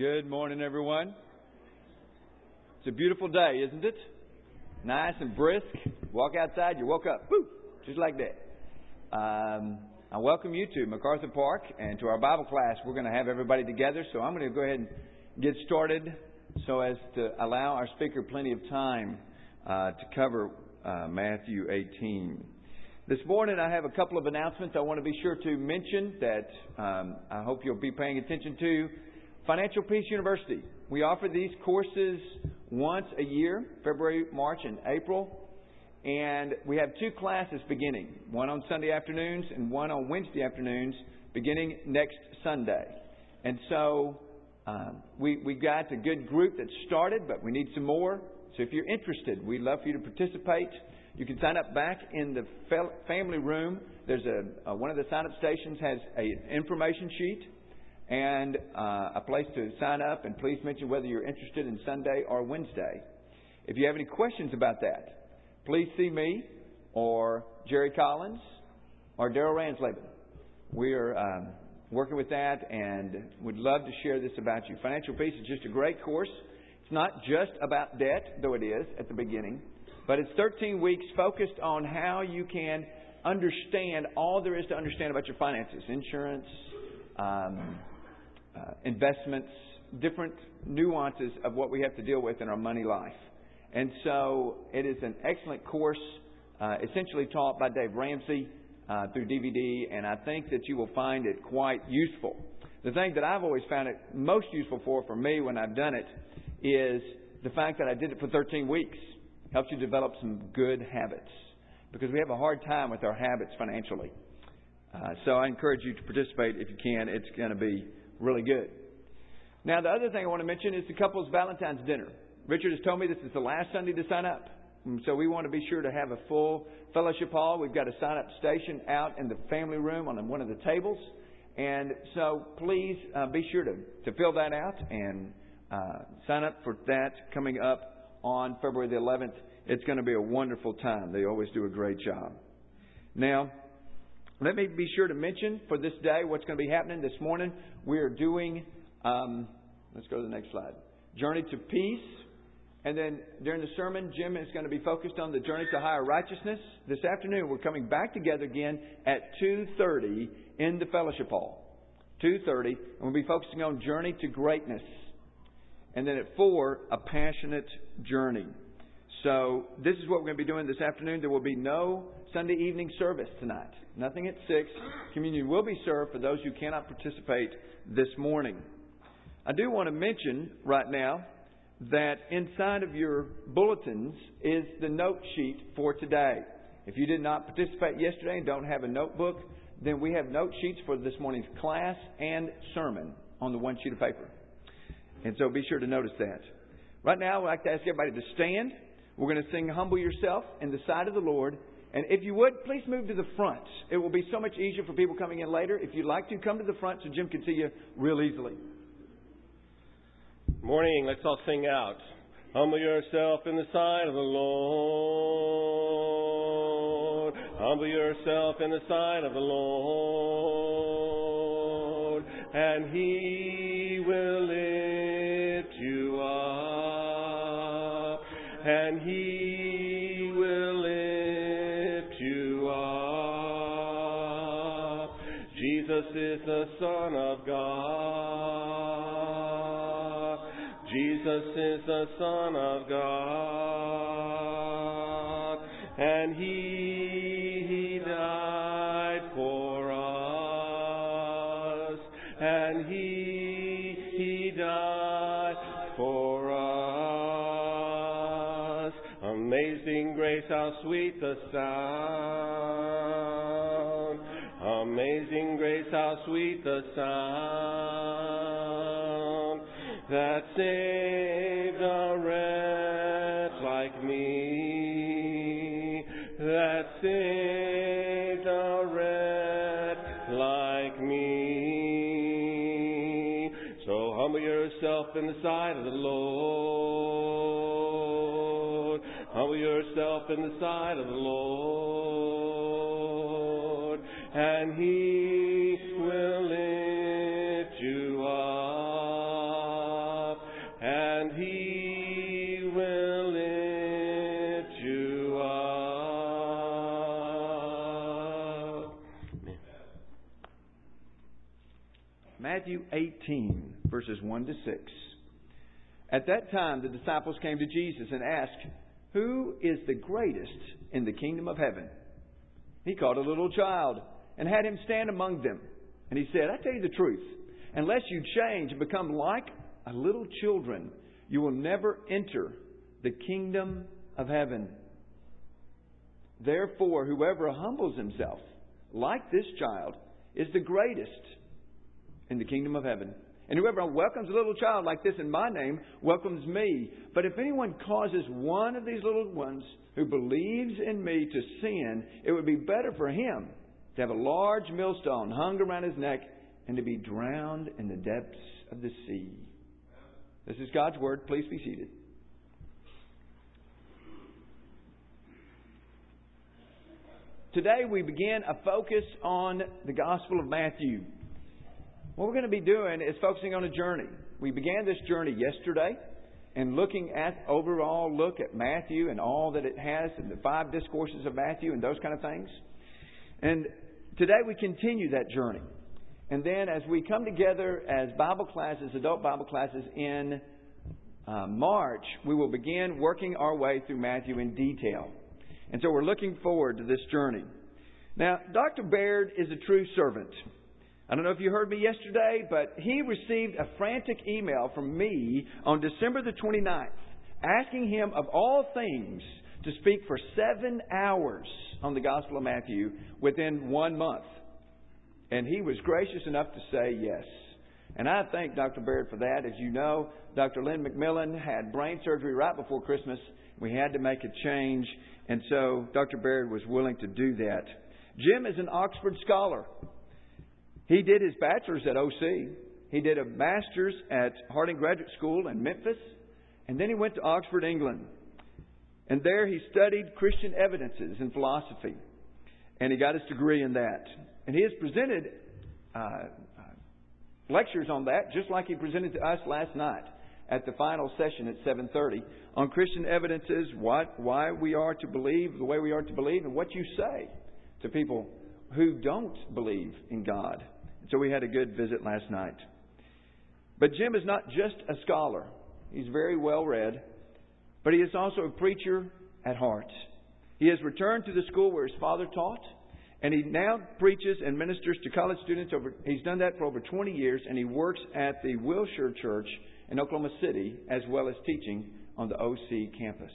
Good morning, everyone. It's a beautiful day, isn't it? Nice and brisk. Walk outside, you woke up. Woo! Just like that. Um, I welcome you to MacArthur Park and to our Bible class. We're going to have everybody together, so I'm going to go ahead and get started so as to allow our speaker plenty of time uh, to cover uh, Matthew 18. This morning, I have a couple of announcements I want to be sure to mention that um, I hope you'll be paying attention to. Financial Peace University. We offer these courses once a year, February, March, and April. And we have two classes beginning one on Sunday afternoons and one on Wednesday afternoons, beginning next Sunday. And so um, we, we got a good group that started, but we need some more. So if you're interested, we'd love for you to participate. You can sign up back in the family room. There's a, a one of the sign up stations has an information sheet and uh, a place to sign up. And please mention whether you're interested in Sunday or Wednesday. If you have any questions about that, please see me or Jerry Collins or Daryl Ransleben. We are um, working with that and would love to share this about you. Financial Peace is just a great course. It's not just about debt, though it is at the beginning, but it's 13 weeks focused on how you can understand all there is to understand about your finances insurance, um, uh, investments, different nuances of what we have to deal with in our money life. And so it is an excellent course, uh, essentially taught by Dave Ramsey uh, through DVD, and I think that you will find it quite useful. The thing that I've always found it most useful for, for me when I've done it, is the fact that I did it for 13 weeks. Helps you develop some good habits because we have a hard time with our habits financially. Uh, so I encourage you to participate if you can. It's going to be really good. Now, the other thing I want to mention is the couple's Valentine's dinner. Richard has told me this is the last Sunday to sign up. And So we want to be sure to have a full fellowship hall. We've got a sign up station out in the family room on one of the tables. And so please uh, be sure to, to fill that out and uh, sign up for that coming up on February the 11th. It's going to be a wonderful time. They always do a great job. Now, let me be sure to mention for this day what's going to be happening this morning. We are doing, um, let's go to the next slide, Journey to Peace. And then during the sermon, Jim is going to be focused on the journey to higher righteousness. This afternoon, we're coming back together again at 2.30 in the fellowship hall. 2.30, and we'll be focusing on journey to greatness. And then at 4, a passionate journey. So this is what we're going to be doing this afternoon. There will be no Sunday evening service tonight. Nothing at 6. Communion will be served for those who cannot participate this morning. I do want to mention right now that inside of your bulletins is the note sheet for today. If you did not participate yesterday and don't have a notebook, then we have note sheets for this morning's class and sermon on the one sheet of paper. And so be sure to notice that. Right now, I'd like to ask everybody to stand. We're going to sing Humble Yourself in the sight of the Lord. And if you would, please move to the front. It will be so much easier for people coming in later. If you'd like to, come to the front so Jim can see you real easily. Morning, let's all sing out. Humble yourself in the sight of the Lord. Humble yourself in the sight of the Lord, and He will lift Son of God. Jesus is the Son of God, and He, he died for us, and He, He died for us. Amazing grace, how sweet the sound. How sweet the sound that saved a wretch like me, that saved a wretch like me. So humble yourself in the sight of the Lord. Humble yourself in the sight of the Lord, and He will lift you up, and He will lift you up. Matthew 18, verses 1 to 6. At that time, the disciples came to Jesus and asked, Who is the greatest in the kingdom of heaven? He called a little child and had him stand among them. And he said, I tell you the truth, unless you change and become like a little children, you will never enter the kingdom of heaven. Therefore, whoever humbles himself, like this child, is the greatest in the kingdom of heaven. And whoever welcomes a little child like this in my name welcomes me. But if anyone causes one of these little ones who believes in me to sin, it would be better for him to have a large millstone hung around his neck and to be drowned in the depths of the sea. This is God's word. Please be seated. Today we begin a focus on the Gospel of Matthew. What we're going to be doing is focusing on a journey. We began this journey yesterday and looking at overall look at Matthew and all that it has and the five discourses of Matthew and those kind of things. And today we continue that journey. And then as we come together as Bible classes, adult Bible classes in uh, March, we will begin working our way through Matthew in detail. And so we're looking forward to this journey. Now, Dr. Baird is a true servant. I don't know if you heard me yesterday, but he received a frantic email from me on December the 29th asking him, of all things, to speak for seven hours on the Gospel of Matthew within one month. And he was gracious enough to say yes. And I thank Dr. Baird for that. As you know, Dr. Lynn McMillon had brain surgery right before Christmas. We had to make a change, and so Dr. Baird was willing to do that. Jim is an Oxford scholar. He did his bachelor's at OC. He did a master's at Harding Graduate School in Memphis. And then he went to Oxford, England. And there he studied Christian evidences in philosophy. And he got his degree in that. And he has presented uh, uh lectures on that, just like he presented to us last night at the final session at 7:30 on Christian evidences, what, why we are to believe the way we are to believe, and what you say to people who don't believe in God. So we had a good visit last night. But Jim is not just a scholar. He's very well read, but he is also a preacher at heart. He has returned to the school where his father taught, and he now preaches and ministers to college students. Over, he's done that for over 20 years, and he works at the Wilshire Church in Oklahoma City, as well as teaching on the OC campus.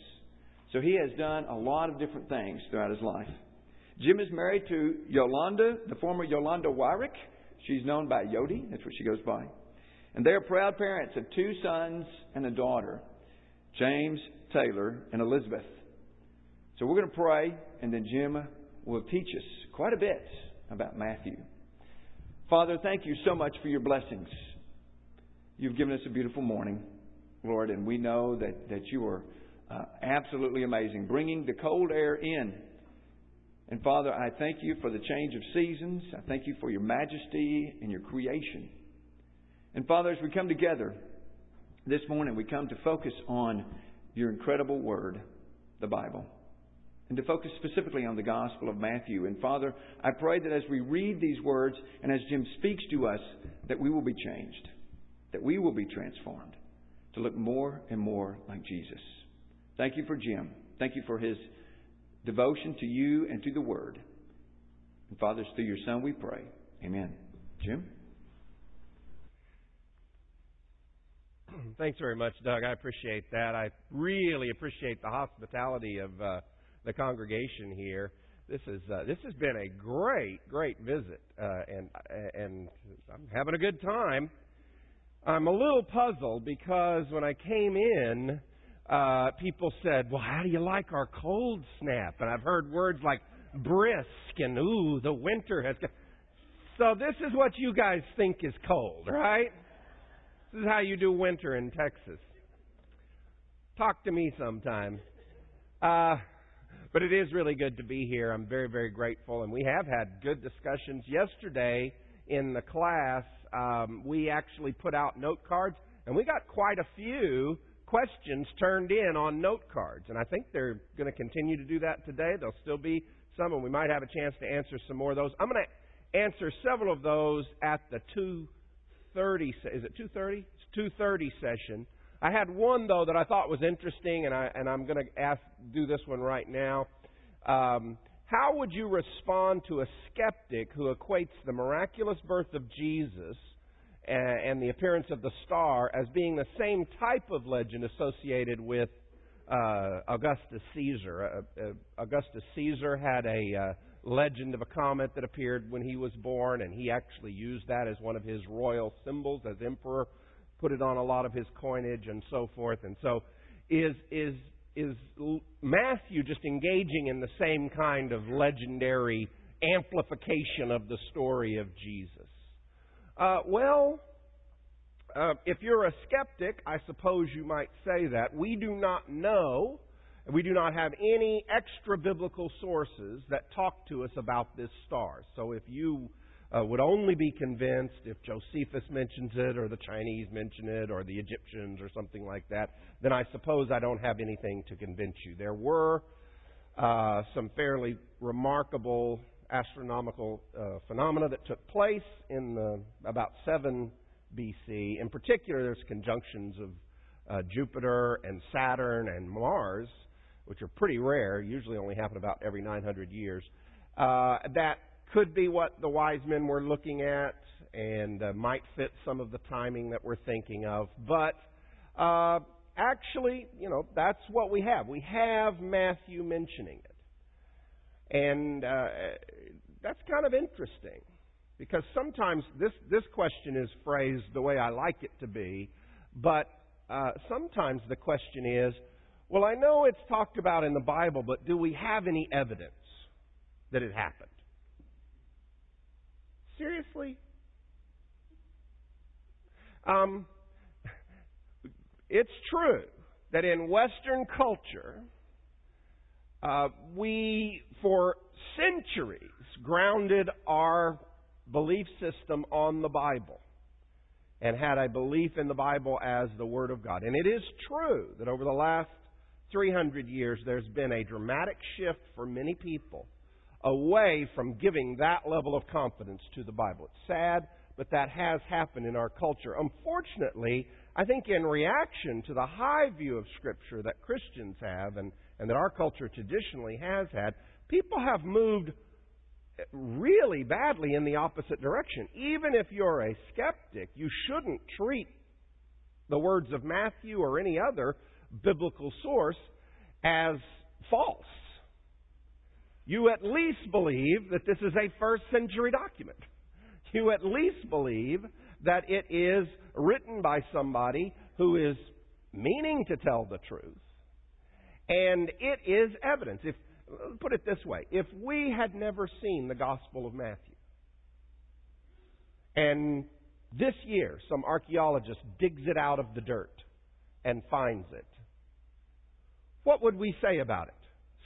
So he has done a lot of different things throughout his life. Jim is married to Yolanda, the former Yolanda Wyrick. She's known by Yodi, that's what she goes by. And they are proud parents of two sons and a daughter, James Taylor and Elizabeth. So we're going to pray, and then Jim will teach us quite a bit about Matthew. Father, thank you so much for your blessings. You've given us a beautiful morning, Lord, and we know that, that you are uh, absolutely amazing, bringing the cold air in. And Father, I thank you for the change of seasons. I thank you for your majesty and your creation. And Father, as we come together this morning, we come to focus on your incredible word, the Bible, and to focus specifically on the Gospel of Matthew. And Father, I pray that as we read these words and as Jim speaks to us, that we will be changed that we will be transformed to look more and more like Jesus. Thank you for Jim. Thank you for his devotion to you and to the Word. And Father, through your Son we pray. Amen. Jim? Thanks very much, Doug. I appreciate that. I really appreciate the hospitality of uh, the congregation here. This is uh, this has been a great, great visit, uh, and and I'm having a good time. I'm a little puzzled because when I came in, uh, people said, Well, how do you like our cold snap? And I've heard words like brisk and, Ooh, the winter has come. So this is what you guys think is cold, right? This is how you do winter in Texas. Talk to me sometime. Uh, but it is really good to be here. I'm very, very grateful. And we have had good discussions yesterday in the class um, we actually put out note cards, and we got quite a few questions turned in on note cards. And I think they're going to continue to do that today. There'll still be some, and we might have a chance to answer some more of those. I'm going to answer several of those at the 2:30. Is it 2:30? It's 2:30 session. I had one though that I thought was interesting, and I and I'm going to ask do this one right now. Um, how would you respond to a skeptic who equates the miraculous birth of Jesus and, and the appearance of the star as being the same type of legend associated with uh, Augustus Caesar? Uh, uh, Augustus Caesar had a uh, legend of a comet that appeared when he was born, and he actually used that as one of his royal symbols as emperor, put it on a lot of his coinage and so forth. And so, is is is Matthew just engaging in the same kind of legendary amplification of the story of Jesus? Uh, well, uh, if you're a skeptic, I suppose you might say that. We do not know, we do not have any extra biblical sources that talk to us about this star. So if you uh, would only be convinced if Josephus mentions it, or the Chinese mention it, or the Egyptians, or something like that, then I suppose I don't have anything to convince you. There were uh, some fairly remarkable astronomical uh, phenomena that took place in the, about 7 BC. In particular, there's conjunctions of uh, Jupiter and Saturn and Mars, which are pretty rare, usually only happen about every 900 years, uh, that could be what the wise men were looking at and uh, might fit some of the timing that we're thinking of. But uh, actually, you know, that's what we have. We have Matthew mentioning it. And uh, that's kind of interesting because sometimes this, this question is phrased the way I like it to be, but uh, sometimes the question is well, I know it's talked about in the Bible, but do we have any evidence that it happened? Seriously? Um, it's true that in Western culture, uh, we, for centuries, grounded our belief system on the Bible and had a belief in the Bible as the Word of God. And it is true that over the last 300 years, there's been a dramatic shift for many people away from giving that level of confidence to the Bible. It's sad, but that has happened in our culture. Unfortunately, I think in reaction to the high view of Scripture that Christians have and, and that our culture traditionally has had, people have moved really badly in the opposite direction. Even if you're a skeptic, you shouldn't treat the words of Matthew or any other biblical source as false you at least believe that this is a first century document. You at least believe that it is written by somebody who is meaning to tell the truth. And it is evidence. If put it this way, if we had never seen the Gospel of Matthew, and this year some archaeologist digs it out of the dirt and finds it, what would we say about it?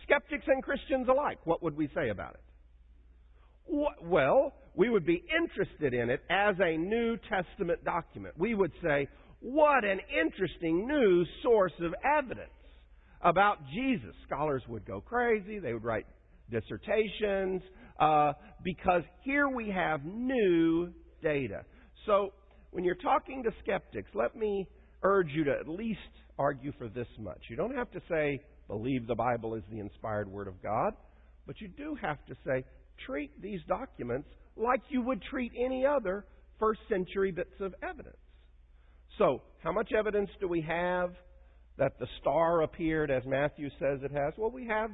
skeptics and Christians alike, what would we say about it? Well, we would be interested in it as a New Testament document. We would say, what an interesting new source of evidence about Jesus. Scholars would go crazy. They would write dissertations uh, because here we have new data. So when you're talking to skeptics, let me urge you to at least argue for this much. You don't have to say, believe the Bible is the inspired Word of God, but you do have to say, treat these documents like you would treat any other first century bits of evidence. So, how much evidence do we have that the star appeared as Matthew says it has? Well, we have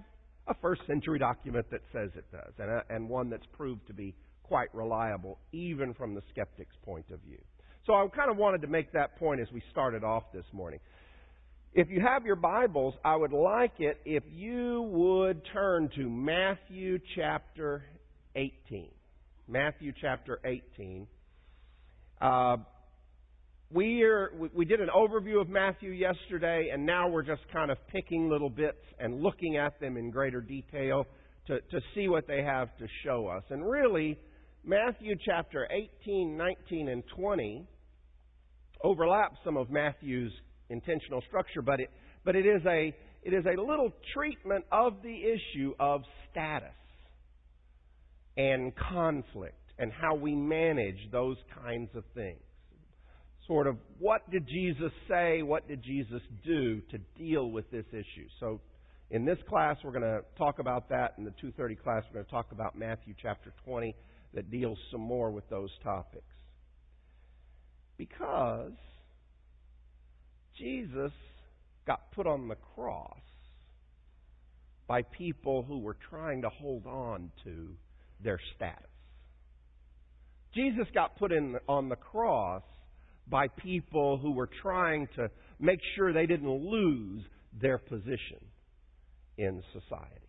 a first century document that says it does, and, a, and one that's proved to be quite reliable, even from the skeptic's point of view. So I kind of wanted to make that point as we started off this morning. If you have your Bibles, I would like it if you would turn to Matthew chapter 18. Matthew chapter 18. Uh, we, are, we did an overview of Matthew yesterday, and now we're just kind of picking little bits and looking at them in greater detail to, to see what they have to show us. And really, Matthew chapter 18, 19, and 20 overlap some of Matthew's intentional structure, but it, but it is a it is a little treatment of the issue of status and conflict and how we manage those kinds of things. sort of what did Jesus say, what did Jesus do to deal with this issue. So in this class, we're going to talk about that. In the 2:30 class, we're going to talk about Matthew chapter 20 that deals some more with those topics. Because Jesus got put on the cross by people who were trying to hold on to their status. Jesus got put in on the cross by people who were trying to make sure they didn't lose their position in society.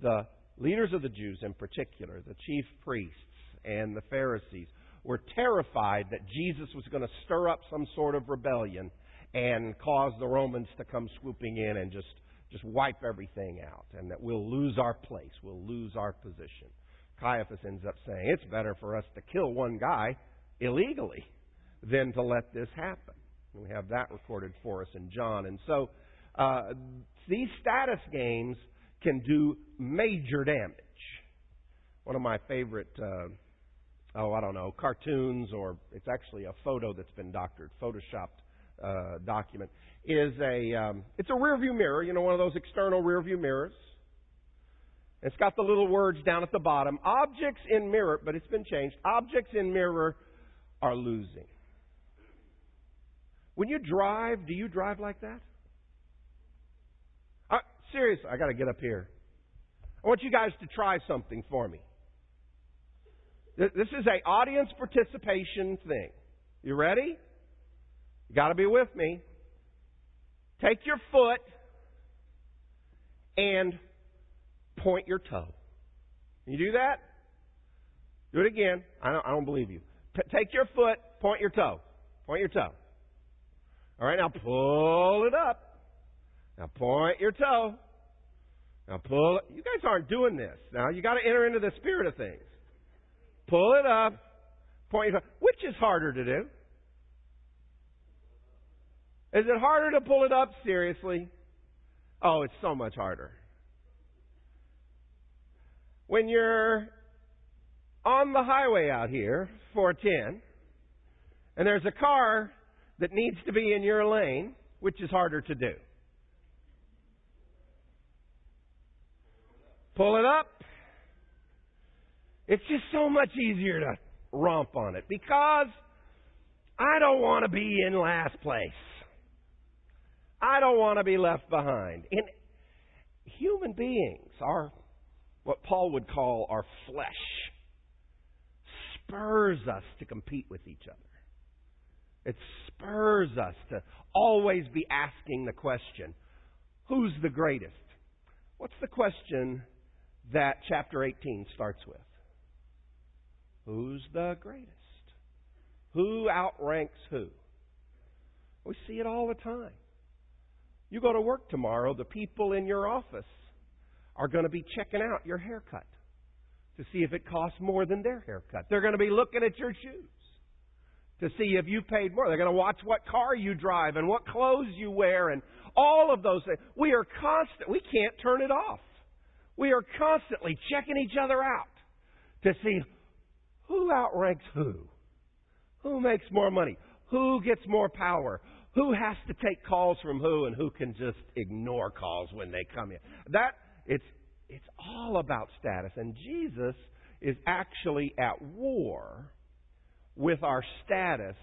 The leaders of the Jews, in particular, the chief priests and the Pharisees, were terrified that Jesus was going to stir up some sort of rebellion and cause the Romans to come swooping in and just, just wipe everything out, and that we'll lose our place, we'll lose our position. Caiaphas ends up saying, It's better for us to kill one guy illegally than to let this happen. And we have that recorded for us in John. And so uh, these status games can do major damage. One of my favorite, uh, oh, I don't know, cartoons, or it's actually a photo that's been doctored, photoshopped uh, document, is a um, it's a rear view mirror. You know, one of those external rear view mirrors. It's got the little words down at the bottom. Objects in mirror, but it's been changed. Objects in mirror are losing. When you drive, do you drive like that? Uh, seriously, I got to get up here. I want you guys to try something for me. This is a audience participation thing. You ready? You got to be with me. Take your foot and point your toe. Can you do that? Do it again. I don't, I don't believe you. T- take your foot, point your toe. Point your toe. All right, now pull it up. Now point your toe. Now pull it. You guys aren't doing this. Now you got to enter into the spirit of things. Pull it up. Point your. Which is harder to do? Is it harder to pull it up? Seriously? Oh, it's so much harder. When you're on the highway out here, 410, and there's a car that needs to be in your lane, which is harder to do? Pull it up. It's just so much easier to romp on it because I don't want to be in last place. I don't want to be left behind. And human beings, our what Paul would call our flesh spurs us to compete with each other. It spurs us to always be asking the question, who's the greatest? What's the question that chapter 18 starts with? Who's the greatest? Who outranks who? We see it all the time. You go to work tomorrow, the people in your office are going to be checking out your haircut to see if it costs more than their haircut. They're going to be looking at your shoes to see if you paid more. They're going to watch what car you drive and what clothes you wear and all of those things. We are constant. We can't turn it off. We are constantly checking each other out to see who outranks who, who makes more money, who gets more power, who has to take calls from who, and who can just ignore calls when they come in. That it's it's all about status. And Jesus is actually at war with our status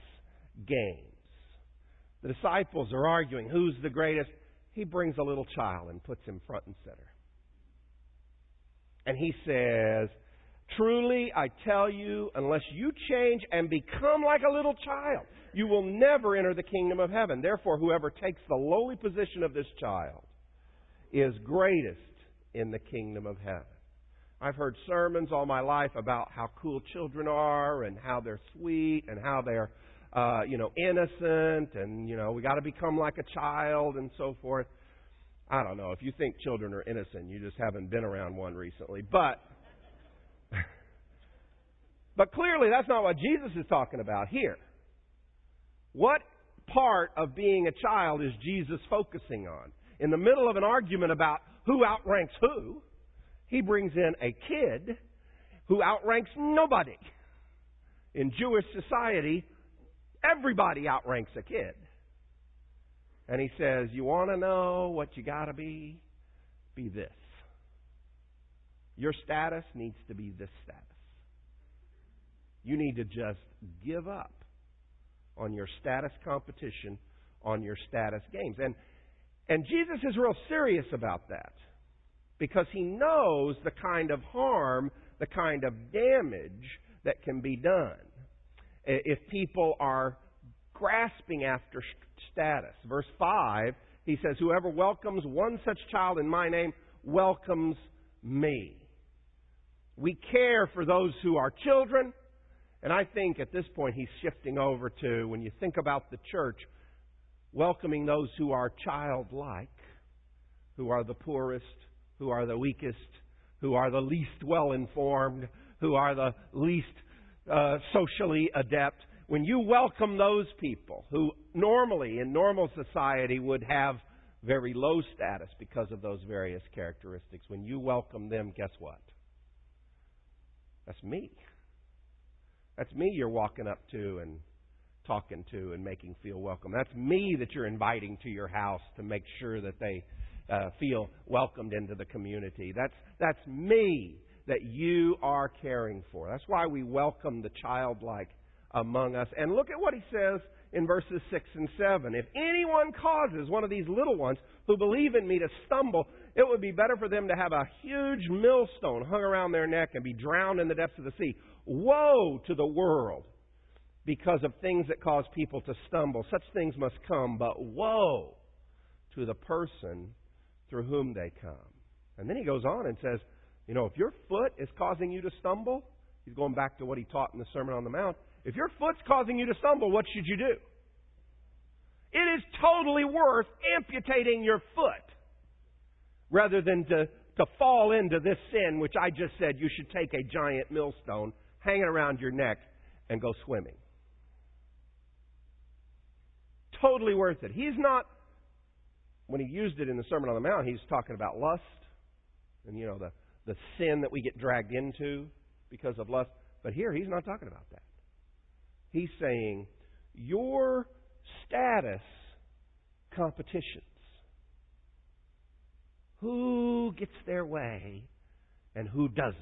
games. The disciples are arguing who's the greatest. He brings a little child and puts him front and center. And he says, Truly, I tell you, unless you change and become like a little child, you will never enter the kingdom of heaven. Therefore, whoever takes the lowly position of this child is greatest in the kingdom of heaven. I've heard sermons all my life about how cool children are and how they're sweet and how they're, uh, you know, innocent and, you know, we got to become like a child and so forth. I don't know. If you think children are innocent, you just haven't been around one recently. But, but clearly that's not what Jesus is talking about here. What part of being a child is Jesus focusing on? In the middle of an argument about who outranks who, he brings in a kid who outranks nobody. In Jewish society, everybody outranks a kid. And he says, You want to know what you got to be? Be this. Your status needs to be this status. You need to just give up on your status competition, on your status games. And, and Jesus is real serious about that because he knows the kind of harm, the kind of damage that can be done if people are grasping after status. Verse 5, he says, Whoever welcomes one such child in my name welcomes me. We care for those who are children. And I think at this point he's shifting over to, when you think about the church, welcoming those who are childlike, who are the poorest, who are the weakest, who are the least well informed, who are the least uh, socially adept. When you welcome those people who normally in normal society would have very low status because of those various characteristics, when you welcome them, guess what? That's me. That's me you're walking up to and talking to and making feel welcome. That's me that you're inviting to your house to make sure that they uh, feel welcomed into the community. That's, that's me that you are caring for. That's why we welcome the childlike among us. And look at what he says in verses 6 and 7. If anyone causes one of these little ones who believe in me to stumble, it would be better for them to have a huge millstone hung around their neck and be drowned in the depths of the sea. Woe to the world because of things that cause people to stumble. Such things must come, but woe to the person through whom they come. And then he goes on and says, you know, if your foot is causing you to stumble, he's going back to what he taught in the Sermon on the Mount. If your foot's causing you to stumble, what should you do? It is totally worth amputating your foot rather than to, to fall into this sin, which I just said you should take a giant millstone, hang it around your neck, and go swimming. Totally worth it. He's not, when he used it in the Sermon on the Mount, he's talking about lust and, you know, the, the sin that we get dragged into because of lust. But here, he's not talking about that. He's saying, your status competitions. Who gets their way and who doesn't?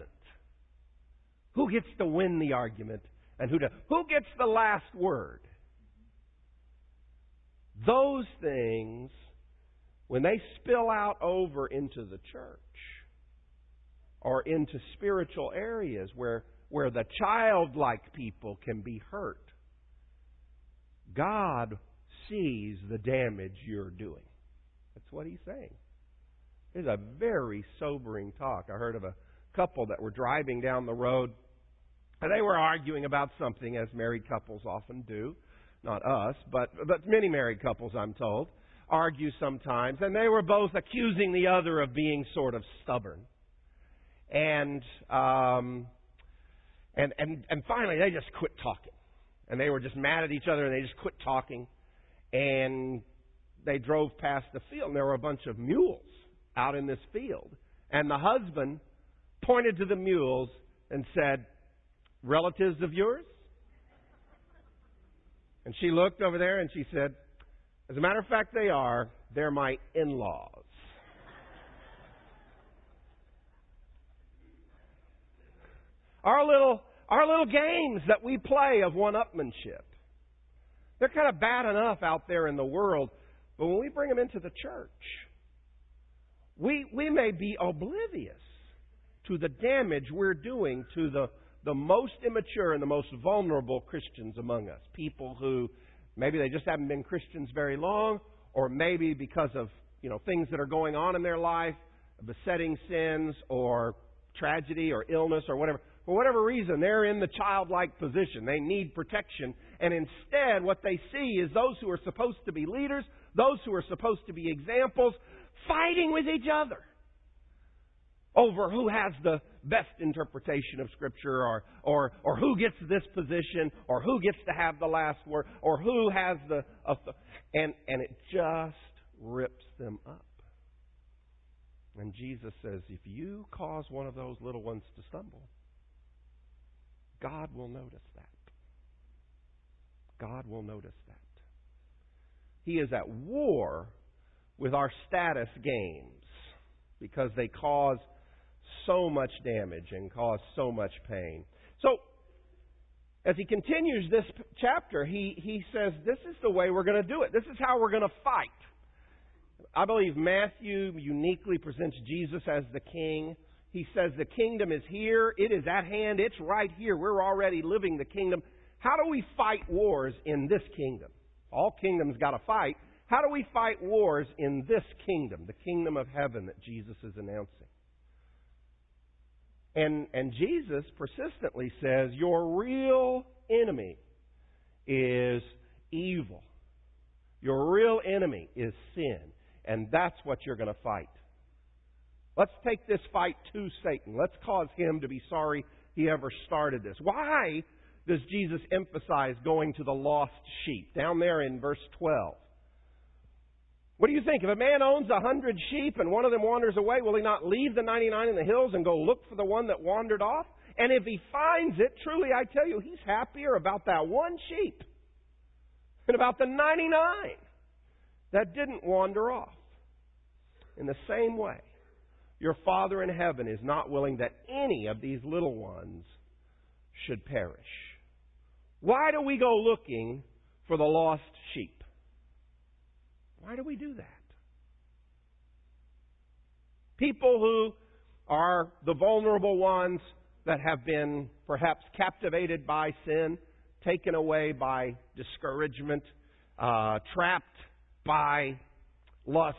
Who gets to win the argument and who does? Who gets the last word? Those things, when they spill out over into the church or into spiritual areas where, where the childlike people can be hurt, God sees the damage you're doing. That's what he's saying. It's a very sobering talk. I heard of a couple that were driving down the road and they were arguing about something as married couples often do. Not us, but but many married couples I'm told argue sometimes and they were both accusing the other of being sort of stubborn. And um and and and finally they just quit talking and they were just mad at each other and they just quit talking and they drove past the field and there were a bunch of mules out in this field. And the husband pointed to the mules and said relatives of yours? And she looked over there and she said as a matter of fact they are. They're my in-laws. Our little our little games that we play of one upmanship. They're kind of bad enough out there in the world, but when we bring them into the church, we, we may be oblivious to the damage we're doing to the, the most immature and the most vulnerable Christians among us. People who maybe they just haven't been Christians very long, or maybe because of you know things that are going on in their life, besetting sins or tragedy or illness or whatever for whatever reason, they're in the childlike position. They need protection. And instead, what they see is those who are supposed to be leaders, those who are supposed to be examples, fighting with each other over who has the best interpretation of Scripture or, or, or who gets this position or who gets to have the last word or who has the. And, and it just rips them up. And Jesus says, if you cause one of those little ones to stumble, God will notice that. God will notice that. He is at war with our status games because they cause so much damage and cause so much pain. So, as he continues this chapter, he, he says, This is the way we're going to do it. This is how we're going to fight. I believe Matthew uniquely presents Jesus as the king. He says, The kingdom is here, it is at hand, it's right here. We're already living the kingdom. How do we fight wars in this kingdom? All kingdoms got to fight. How do we fight wars in this kingdom, the kingdom of heaven that Jesus is announcing? And, and Jesus persistently says, Your real enemy is evil. Your real enemy is sin. And that's what you're going to fight. Let's take this fight to Satan. Let's cause him to be sorry he ever started this. Why does Jesus emphasize going to the lost sheep? Down there in verse 12. What do you think? If a man owns a hundred sheep and one of them wanders away, will he not leave the 99 in the hills and go look for the one that wandered off? And if he finds it, truly I tell you, he's happier about that one sheep than about the 99 that didn't wander off. In the same way, your Father in heaven is not willing that any of these little ones should perish. Why do we go looking for the lost sheep? Why do we do that? People who are the vulnerable ones that have been perhaps captivated by sin, taken away by discouragement, uh, trapped by lust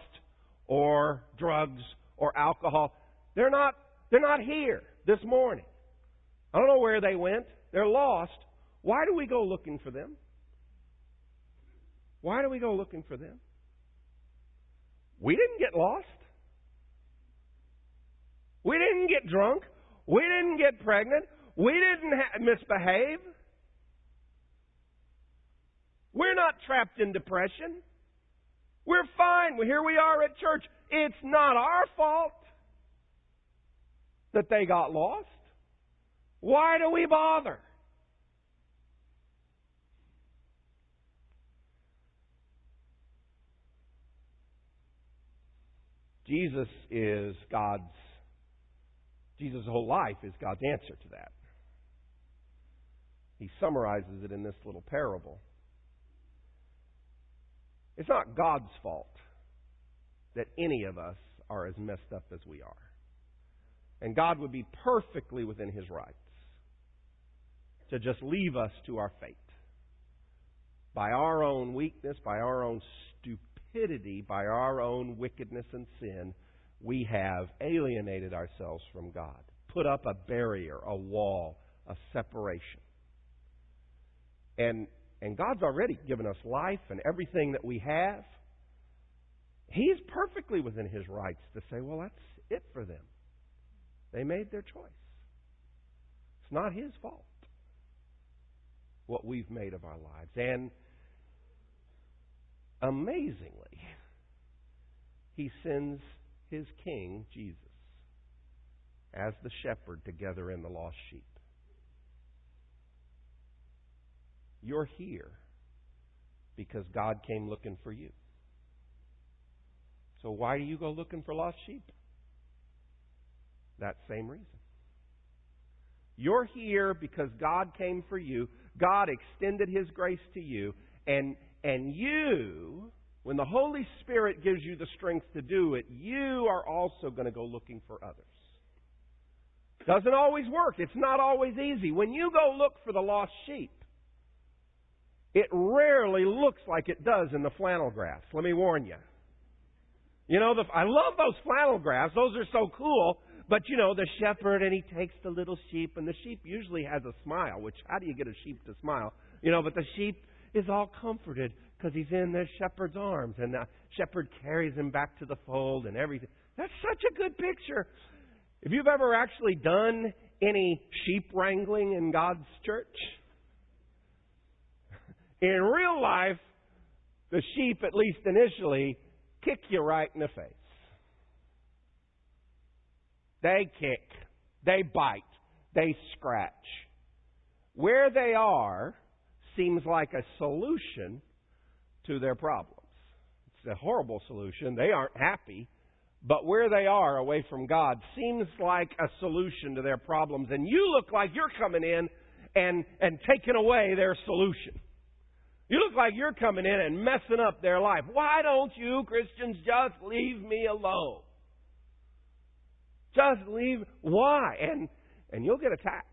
or drugs or alcohol. They're not, they're not here this morning. I don't know where they went. They're lost. Why do we go looking for them? Why do we go looking for them? We didn't get lost. We didn't get drunk. We didn't get pregnant. We didn't ha- misbehave. We're not trapped in depression. We're fine. Here we are at church. It's not our fault that they got lost. Why do we bother? Jesus is God's, Jesus' whole life is God's answer to that. He summarizes it in this little parable. It's not God's fault that any of us are as messed up as we are. And God would be perfectly within His rights to just leave us to our fate. By our own weakness, by our own stupidity stupidity, by our own wickedness and sin, we have alienated ourselves from God, put up a barrier, a wall, a separation. And, and God's already given us life and everything that we have. He's perfectly within His rights to say, well, that's it for them. They made their choice. It's not His fault what we've made of our lives. And amazingly, he sends his king, Jesus, as the shepherd to gather in the lost sheep. You're here because God came looking for you. So why do you go looking for lost sheep? That same reason. You're here because God came for you. God extended His grace to you, and and you, when the Holy Spirit gives you the strength to do it, you are also going to go looking for others. Doesn't always work. It's not always easy. When you go look for the lost sheep, it rarely looks like it does in the flannel graphs. Let me warn you. You know, the, I love those flannel graphs. Those are so cool. But you know, the shepherd and he takes the little sheep, and the sheep usually has a smile. Which how do you get a sheep to smile? You know, but the sheep is all comforted because he's in the shepherd's arms and the shepherd carries him back to the fold and everything. That's such a good picture. If you've ever actually done any sheep wrangling in God's church, in real life, the sheep, at least initially, kick you right in the face. They kick, they bite, they scratch. Where they are, seems like a solution to their problems. It's a horrible solution. They aren't happy. But where they are away from God seems like a solution to their problems. And you look like you're coming in and, and taking away their solution. You look like you're coming in and messing up their life. Why don't you, Christians, just leave me alone? Just leave. Why? And, and you'll get attacked.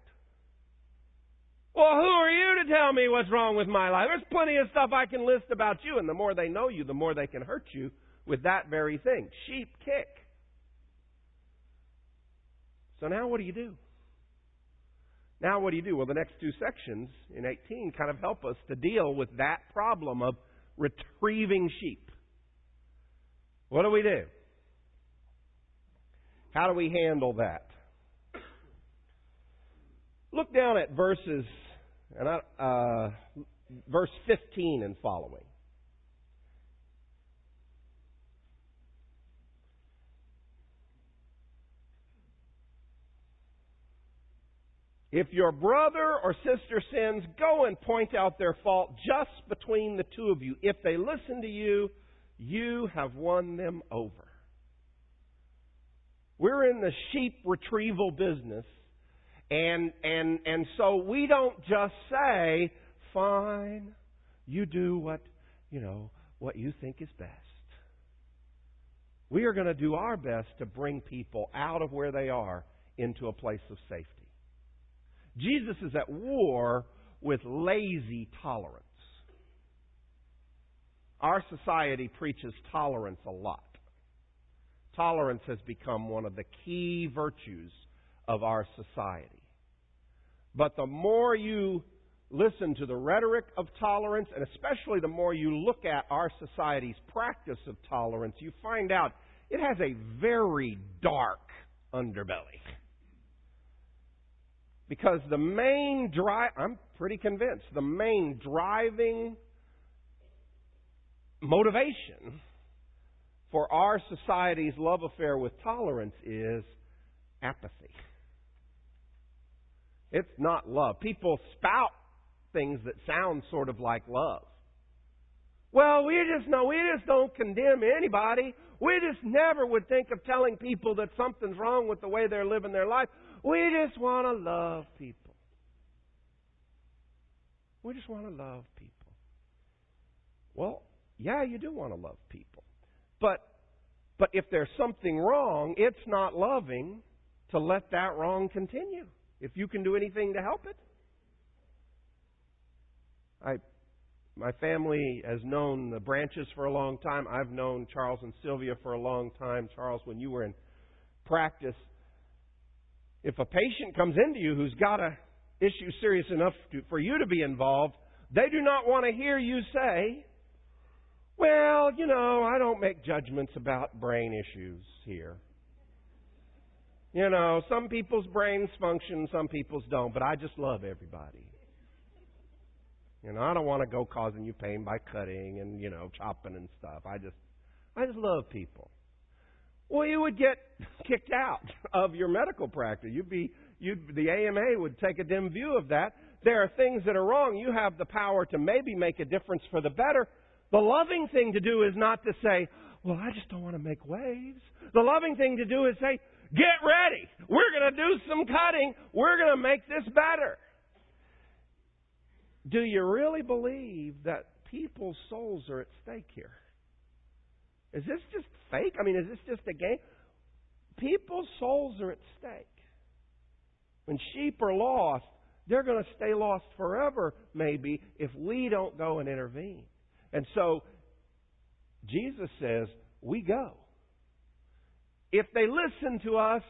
Well, who are you to tell me what's wrong with my life? There's plenty of stuff I can list about you, and the more they know you, the more they can hurt you with that very thing. Sheep kick. So now what do you do? Now what do you do? Well, the next two sections in 18 kind of help us to deal with that problem of retrieving sheep. What do we do? How do we handle that? Look down at verses and I, uh, verse 15 and following. If your brother or sister sins, go and point out their fault just between the two of you. If they listen to you, you have won them over. We're in the sheep retrieval business, and and and so we don't just say, "Fine, you do what you know what you think is best." We are going to do our best to bring people out of where they are into a place of safety. Jesus is at war with lazy tolerance. Our society preaches tolerance a lot. Tolerance has become one of the key virtues of our society. But the more you listen to the rhetoric of tolerance, and especially the more you look at our society's practice of tolerance, you find out it has a very dark underbelly. Because the main drive, I'm pretty convinced, the main driving motivation for our society's love affair with tolerance is apathy. It's not love. People spout things that sound sort of like love. Well, we just know, we just don't condemn anybody. We just never would think of telling people that something's wrong with the way they're living their life. We just want to love people. We just want to love people. Well, yeah, you do want to love people. But but if there's something wrong, it's not loving to let that wrong continue. If you can do anything to help it. I my family has known the branches for a long time. I've known Charles and Sylvia for a long time. Charles, when you were in practice, if a patient comes into you who's got a issue serious enough to, for you to be involved, they do not want to hear you say, well, you know, I don't make judgments about brain issues here. You know, some people's brains function, some people's don't, but I just love everybody. You know, I don't want to go causing you pain by cutting and, you know, chopping and stuff. I just I just love people. Well, you would get kicked out of your medical practice. You'd be, you'd, the AMA would take a dim view of that. There are things that are wrong. You have the power to maybe make a difference for the better. The loving thing to do is not to say, well, I just don't want to make waves. The loving thing to do is say, get ready. We're going to do some cutting. We're going to make this better. Do you really believe that people's souls are at stake here? Is this just fake? I mean, is this just a game? People's souls are at stake. When sheep are lost, they're going to stay lost forever, maybe, if we don't go and intervene. And so, Jesus says, we go. If they listen to us,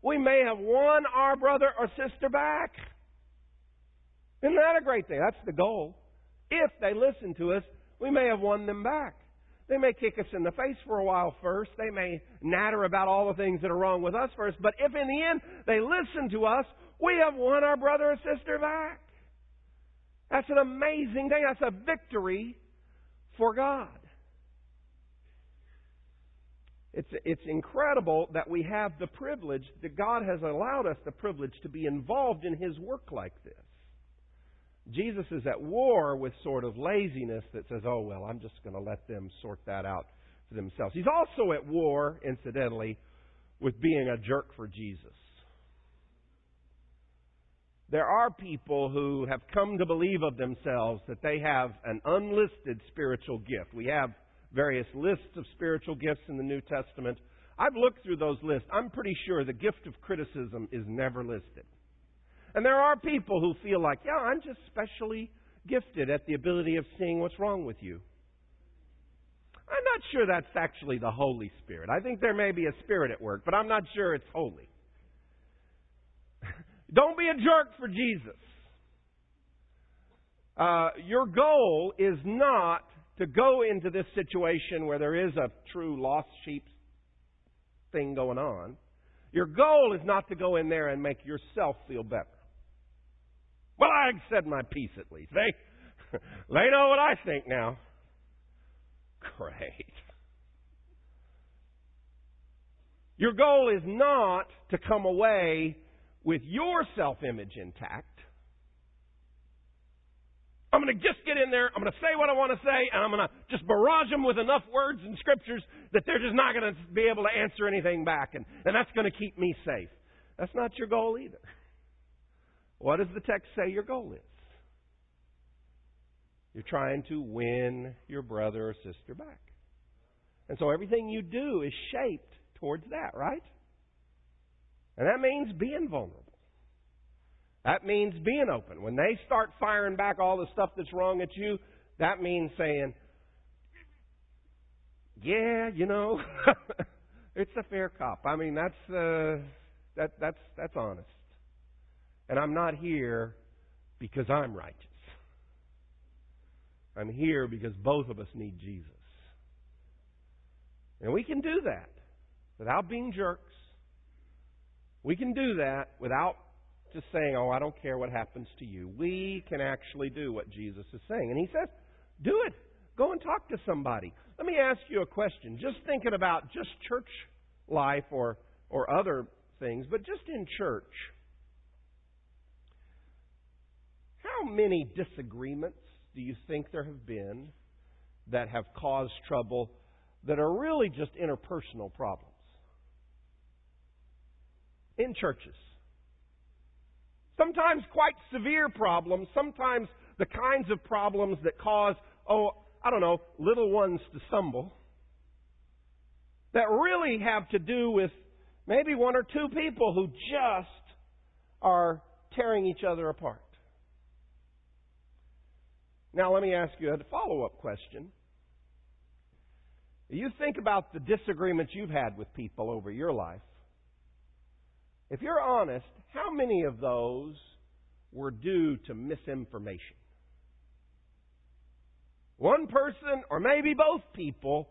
we may have won our brother or sister back. Isn't that a great thing? That's the goal. If they listen to us, we may have won them back. They may kick us in the face for a while first. They may natter about all the things that are wrong with us first. But if in the end they listen to us, we have won our brother or sister back. That's an amazing thing. That's a victory for God. It's, it's incredible that we have the privilege, that God has allowed us the privilege to be involved in His work like this. Jesus is at war with sort of laziness that says, oh, well, I'm just going to let them sort that out for themselves. He's also at war, incidentally, with being a jerk for Jesus. There are people who have come to believe of themselves that they have an unlisted spiritual gift. We have various lists of spiritual gifts in the New Testament. I've looked through those lists. I'm pretty sure the gift of criticism is never listed. And there are people who feel like, yeah, I'm just specially gifted at the ability of seeing what's wrong with you. I'm not sure that's actually the Holy Spirit. I think there may be a spirit at work, but I'm not sure it's holy. Don't be a jerk for Jesus. Uh, your goal is not to go into this situation where there is a true lost sheep thing going on. Your goal is not to go in there and make yourself feel better. Well, I said my piece at least. They, they know what I think now. Great. Your goal is not to come away with your self image intact. I'm going to just get in there, I'm going to say what I want to say, and I'm going to just barrage them with enough words and scriptures that they're just not going to be able to answer anything back, and, and that's going to keep me safe. That's not your goal either. What does the text say your goal is? You're trying to win your brother or sister back. And so everything you do is shaped towards that, right? And that means being vulnerable. That means being open. When they start firing back all the stuff that's wrong at you, that means saying, yeah, you know, it's a fair cop. I mean, that's uh, that that's that's honest. And I'm not here because I'm righteous. I'm here because both of us need Jesus. And we can do that without being jerks. We can do that without just saying, oh, I don't care what happens to you. We can actually do what Jesus is saying. And he says, do it. Go and talk to somebody. Let me ask you a question. Just thinking about just church life or, or other things, but just in church. How many disagreements do you think there have been that have caused trouble that are really just interpersonal problems? In churches. Sometimes quite severe problems, sometimes the kinds of problems that cause, oh, I don't know, little ones to stumble, that really have to do with maybe one or two people who just are tearing each other apart. Now, let me ask you a follow up question. You think about the disagreements you've had with people over your life. If you're honest, how many of those were due to misinformation? One person, or maybe both people,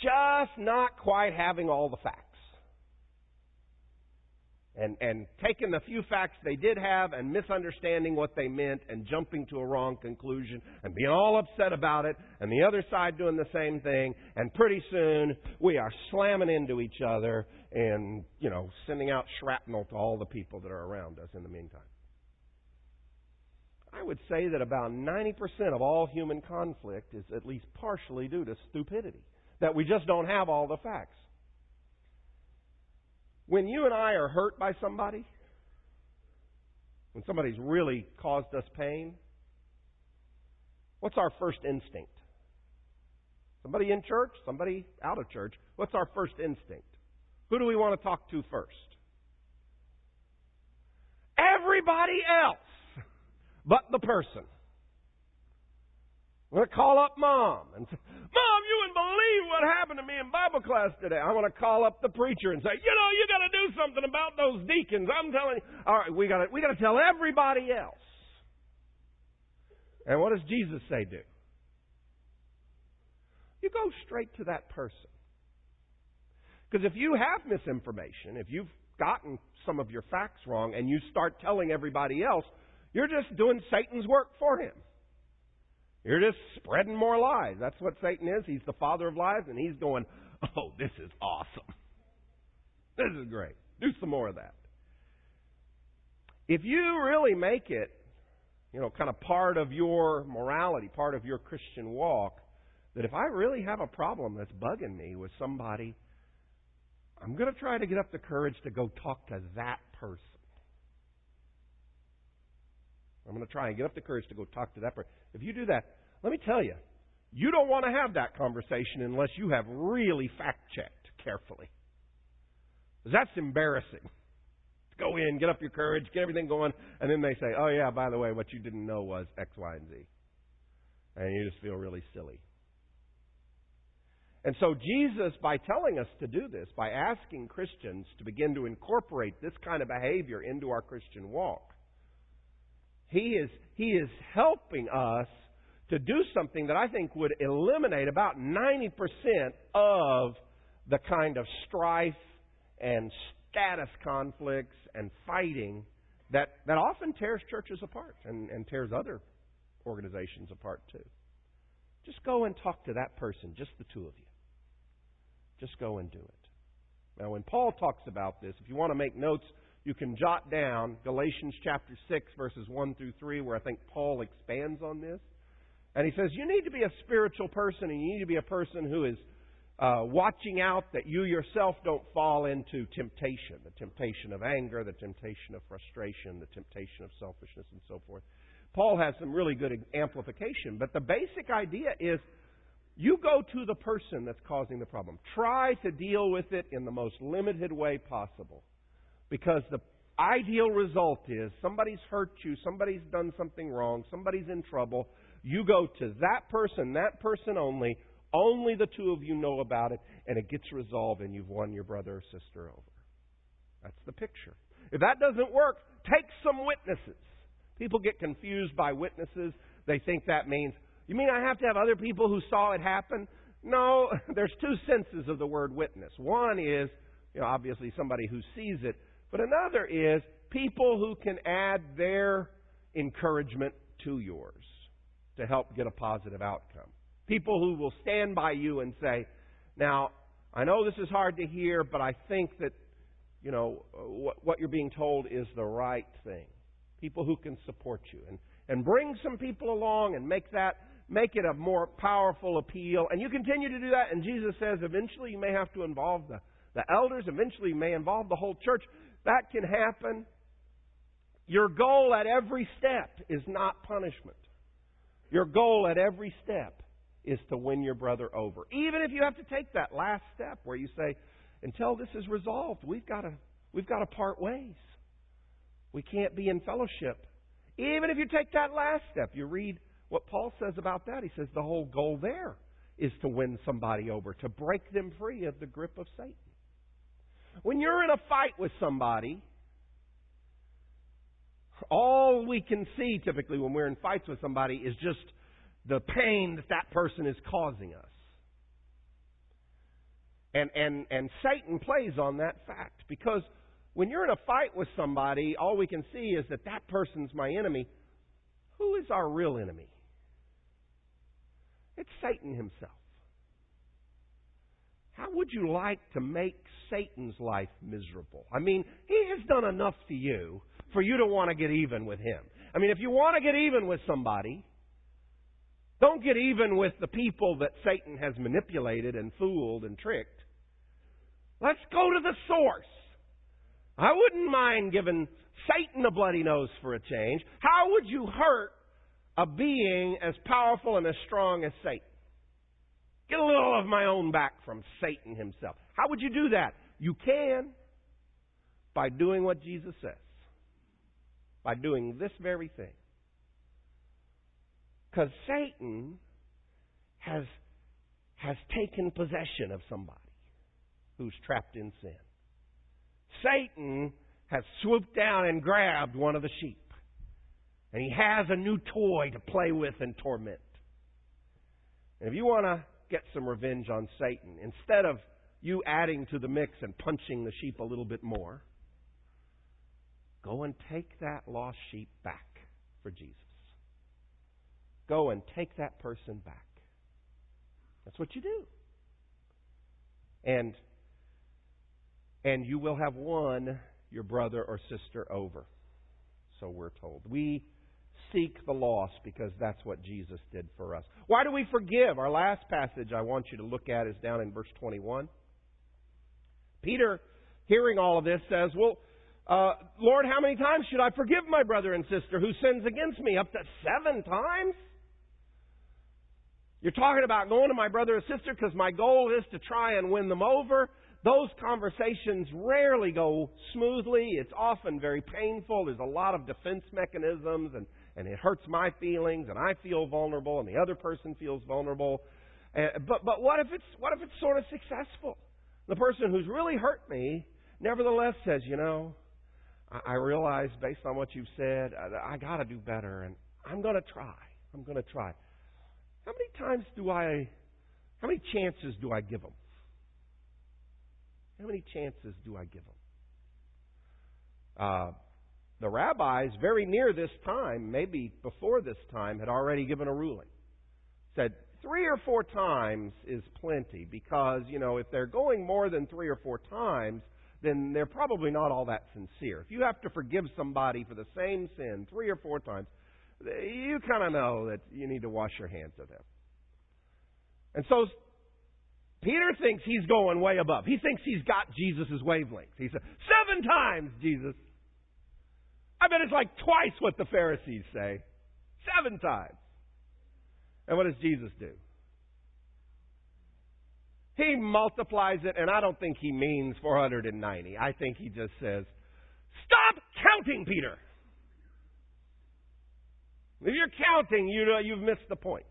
just not quite having all the facts and, and taking the few facts they did have and misunderstanding what they meant and jumping to a wrong conclusion and being all upset about it and the other side doing the same thing and pretty soon we are slamming into each other and, you know, sending out shrapnel to all the people that are around us in the meantime. I would say that about 90% of all human conflict is at least partially due to stupidity. That we just don't have all the facts. When you and I are hurt by somebody, when somebody's really caused us pain, what's our first instinct? Somebody in church, somebody out of church, what's our first instinct? Who do we want to talk to first? Everybody else but the person. I'm going to call up mom and say, Wouldn't believe what happened to me in Bible class today. I want to call up the preacher and say, you know, you got to do something about those deacons. I'm telling you. All right, we got to we got to tell everybody else. And what does Jesus say do? You go straight to that person. Because if you have misinformation, if you've gotten some of your facts wrong and you start telling everybody else, you're just doing Satan's work for him. You're just spreading more lies. That's what Satan is. He's the father of lies, and he's going, Oh, this is awesome. This is great. Do some more of that. If you really make it you know, kind of part of your morality, part of your Christian walk, that if I really have a problem that's bugging me with somebody, I'm going to try to get up the courage to go talk to that person. I'm going to try and get up the courage to go talk to that person. If you do that, let me tell you, you don't want to have that conversation unless you have really fact checked carefully. Because That's embarrassing. Go in, get up your courage, get everything going, and then they say, oh, yeah, by the way, what you didn't know was X, Y, and Z. And you just feel really silly. And so, Jesus, by telling us to do this, by asking Christians to begin to incorporate this kind of behavior into our Christian walk, He is, he is helping us to do something that I think would eliminate about 90% of the kind of strife and status conflicts and fighting that, that often tears churches apart and, and tears other organizations apart too. Just go and talk to that person, just the two of you. Just go and do it. Now, when Paul talks about this, if you want to make notes, you can jot down Galatians chapter 6, verses 1 through 3, where I think Paul expands on this. And he says, You need to be a spiritual person, and you need to be a person who is uh, watching out that you yourself don't fall into temptation the temptation of anger, the temptation of frustration, the temptation of selfishness, and so forth. Paul has some really good amplification, but the basic idea is you go to the person that's causing the problem. Try to deal with it in the most limited way possible. Because the ideal result is somebody's hurt you, somebody's done something wrong, somebody's in trouble. You go to that person, that person only, only the two of you know about it, and it gets resolved, and you've won your brother or sister over. That's the picture. If that doesn't work, take some witnesses. People get confused by witnesses. They think that means, you mean I have to have other people who saw it happen? No, there's two senses of the word witness. One is, you know, obviously somebody who sees it, but another is people who can add their encouragement to yours to help get a positive outcome. People who will stand by you and say, now, I know this is hard to hear, but I think that, you know, what, what you're being told is the right thing. People who can support you and, and bring some people along and make that, make it a more powerful appeal. And you continue to do that, and Jesus says eventually you may have to involve the, the elders, eventually you may involve the whole church. That can happen. Your goal at every step is not punishment. Your goal at every step is to win your brother over. Even if you have to take that last step where you say, until this is resolved, we've got to, we've got to part ways. We can't be in fellowship. Even if you take that last step, you read what Paul says about that. He says the whole goal there is to win somebody over, to break them free of the grip of Satan. When you're in a fight with somebody, all we can see typically when we're in fights with somebody is just the pain that that person is causing us. And, and, and Satan plays on that fact because when you're in a fight with somebody, all we can see is that that person's my enemy. Who is our real enemy? It's Satan himself. How would you like to make Satan's life miserable? I mean, he has done enough to you for you to want to get even with him. I mean, if you want to get even with somebody, don't get even with the people that Satan has manipulated and fooled and tricked. Let's go to the source. I wouldn't mind giving Satan a bloody nose for a change. How would you hurt a being as powerful and as strong as Satan? Get a little of my own back from Satan himself. How would you do that? You can by doing what Jesus says. By doing this very thing. Because Satan has, has taken possession of somebody who's trapped in sin. Satan has swooped down and grabbed one of the sheep. And he has a new toy to play with and torment. And if you want to get some revenge on Satan, instead of you adding to the mix and punching the sheep a little bit more, go and take that lost sheep back for Jesus. Go and take that person back. That's what you do. And and you will have won your brother or sister over. So we're told. We seek the lost because that's what Jesus did for us. Why do we forgive? Our last passage I want you to look at is down in verse 21. Peter, hearing all of this, says, Well, uh, Lord, how many times should I forgive my brother and sister who sins against me? Up to seven times? You're talking about going to my brother or sister because my goal is to try and win them over. Those conversations rarely go smoothly. It's often very painful. There's a lot of defense mechanisms and, and it hurts my feelings and I feel vulnerable and the other person feels vulnerable. Uh, but, but what if it's, what if it's sort of successful? The person who's really hurt me nevertheless says, you know, I, I realize based on what you've said, I, I got to do better, and I'm going to try. I'm going to try. How many times do I, how many chances do I give them? How many chances do I give them? Uh, the rabbis, very near this time, maybe before this time, had already given a ruling. Said three or four times is plenty because, you know, if they're going more than three or four times, then they're probably not all that sincere. If you have to forgive somebody for the same sin three or four times, you kind of know that you need to wash your hands of them. And so Peter thinks he's going way above. He thinks he's got Jesus' wavelength. He said, Seven times, Jesus. I bet it's like twice what the Pharisees say. Seven times. And what does Jesus do? He multiplies it, and I don't think he means 490. I think he just says, Stop counting, Peter. If you're counting, you know you've missed the point.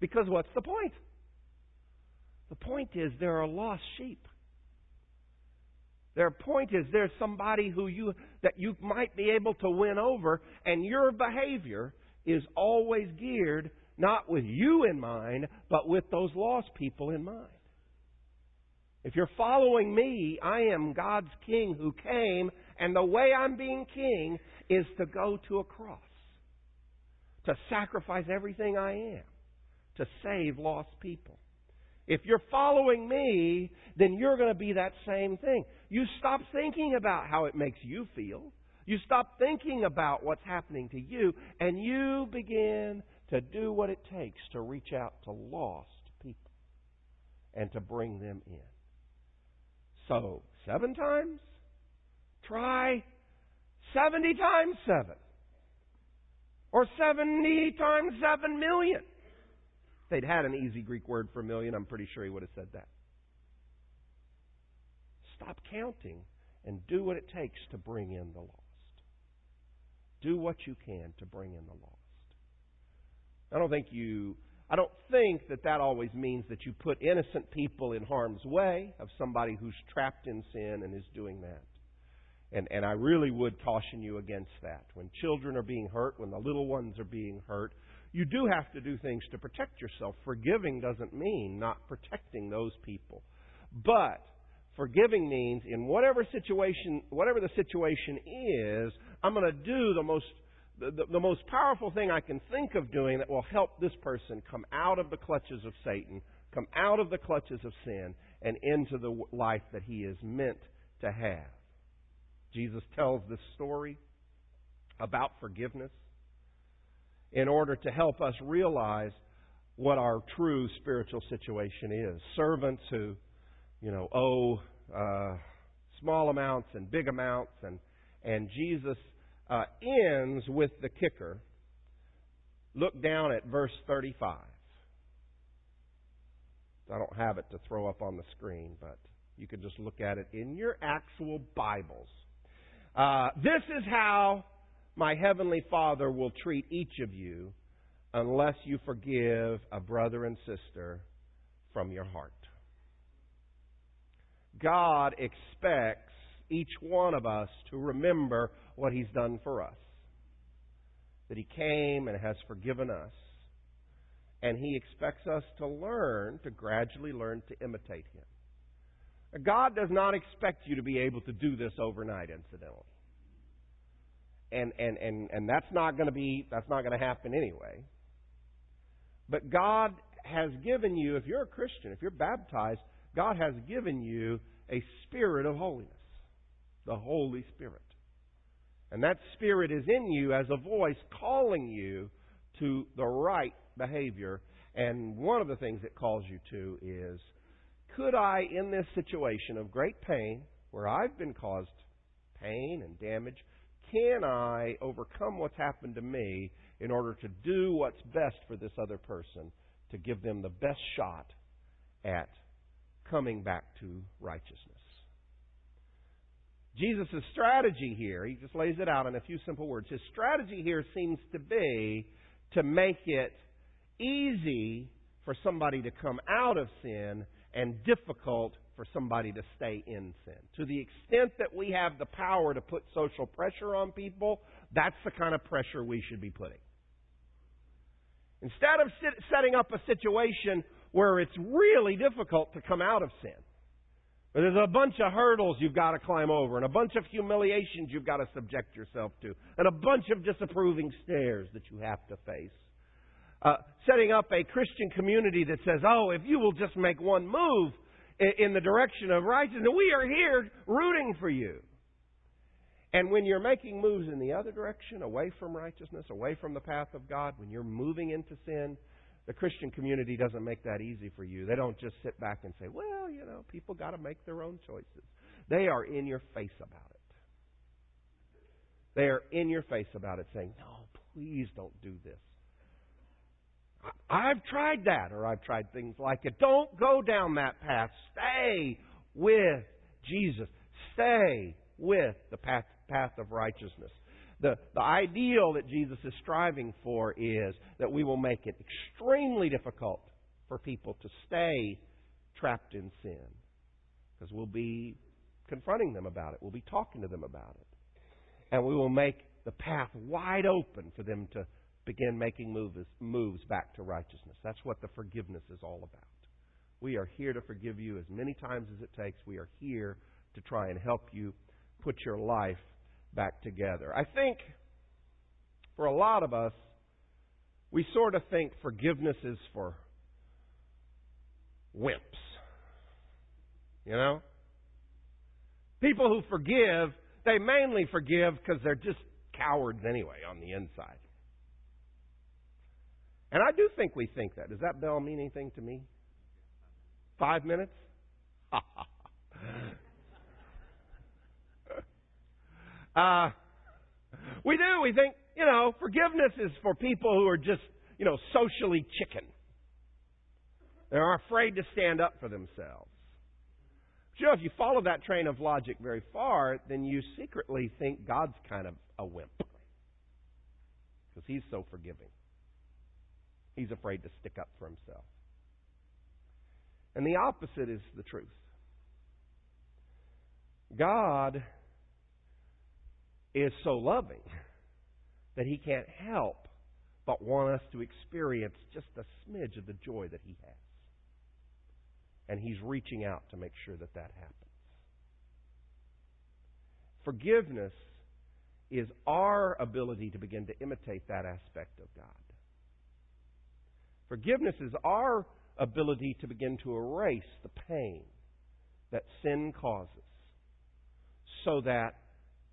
Because what's the point? The point is there are lost sheep. Their point is there's somebody who you that you might be able to win over, and your behavior is always geared not with you in mind, but with those lost people in mind. If you're following me, I am God's king who came, and the way I'm being king is to go to a cross, to sacrifice everything I am, to save lost people. If you're following me, then you're going to be that same thing. You stop thinking about how it makes you feel. You stop thinking about what's happening to you, and you begin to do what it takes to reach out to lost people and to bring them in. So, seven times? Try 70 times 7. Or 70 times 7 million. If they'd had an easy Greek word for million, I'm pretty sure he would have said that. Stop counting and do what it takes to bring in the lost. Do what you can to bring in the lost. I don't think you I don't think that that always means that you put innocent people in harm's way of somebody who's trapped in sin and is doing that. And, and I really would caution you against that. When children are being hurt, when the little ones are being hurt, you do have to do things to protect yourself. Forgiving doesn't mean not protecting those people. But forgiving means in whatever situation, whatever the situation is, I'm going to do the most the, the, most powerful thing I can think of doing that will help this person come out of the clutches of Satan, come out of the clutches of sin, and into the life that he is meant to have. Jesus tells this story about forgiveness in order to help us realize what our true spiritual situation is. Servants who, you know, owe uh, small amounts and big amounts, and and Jesus uh, ends with the kicker. Look down at verse 35. I don't have it to throw up on the screen, but you can just look at it in your actual Bibles. Uh, this is how my heavenly Father will treat each of you unless you forgive a brother and sister from your heart. God expects each one of us to remember what He's done for us. That He came and has forgiven us. And He expects us to learn, to gradually learn to imitate Him. God does not expect you to be able to do this overnight, incidentally. And, and, and, and that's not going to be, that's not going to happen anyway. But God has given you, if you're a Christian, if you're baptized, God has given you a spirit of holiness the Holy Spirit. And that Spirit is in you as a voice calling you to the right behavior. And one of the things it calls you to is could I, in this situation of great pain, where I've been caused pain and damage, can I overcome what's happened to me in order to do what's best for this other person, to give them the best shot at coming back to righteousness? Jesus' strategy here, he just lays it out in a few simple words. His strategy here seems to be to make it easy for somebody to come out of sin and difficult for somebody to stay in sin. To the extent that we have the power to put social pressure on people, that's the kind of pressure we should be putting. Instead of setting up a situation where it's really difficult to come out of sin, but there's a bunch of hurdles you've got to climb over, and a bunch of humiliations you've got to subject yourself to, and a bunch of disapproving stares that you have to face. Uh, setting up a Christian community that says, oh, if you will just make one move in, in the direction of righteousness, we are here rooting for you. And when you're making moves in the other direction, away from righteousness, away from the path of God, when you're moving into sin, the Christian community doesn't make that easy for you. They don't just sit back and say, well, you know, people got to make their own choices. They are in your face about it. They are in your face about it, saying, no, please don't do this. I've tried that, or I've tried things like it. Don't go down that path. Stay with Jesus. Stay with the path, path of righteousness. The, the ideal that Jesus is striving for is that we will make it extremely difficult for people to stay trapped in sin. Because we'll be confronting them about it, we'll be talking to them about it. And we will make the path wide open for them to begin making moves, moves back to righteousness. That's what the forgiveness is all about. We are here to forgive you as many times as it takes. We are here to try and help you put your life back together. I think for a lot of us, we sort of think forgiveness is for wimps. You know? People who forgive, they mainly forgive because they're just cowards anyway on the inside. And I do think we think that. Does that bell mean anything to me? Five minutes? uh, we do. We think, you know, forgiveness is for people who are just, you know, socially chicken. They're afraid to stand up for themselves. But you know, if you follow that train of logic very far, then you secretly think God's kind of a wimp. Because he's so forgiving. He's afraid to stick up for himself. And the opposite is the truth. God is so loving that he can't help but want us to experience just a smidge of the joy that he has. And he's reaching out to make sure that that happens. Forgiveness is our ability to begin to imitate that aspect of God. Forgiveness is our ability to begin to erase the pain that sin causes so that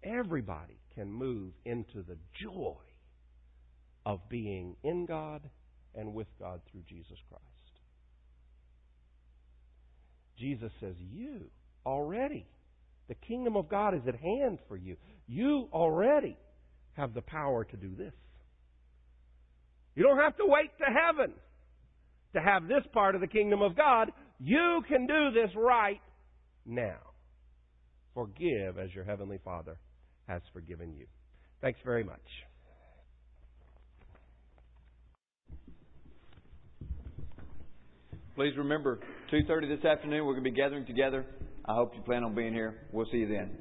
everybody can move into the joy of being in God and with God through Jesus Christ. Jesus says, You already, the kingdom of God is at hand for you. You already have the power to do this. You don't have to wait to heaven to have this part of the kingdom of God, you can do this right now. Forgive as your heavenly Father has forgiven you. Thanks very much. Please remember, 2:30 this afternoon we're going to be gathering together. I hope you plan on being here. We'll see you then.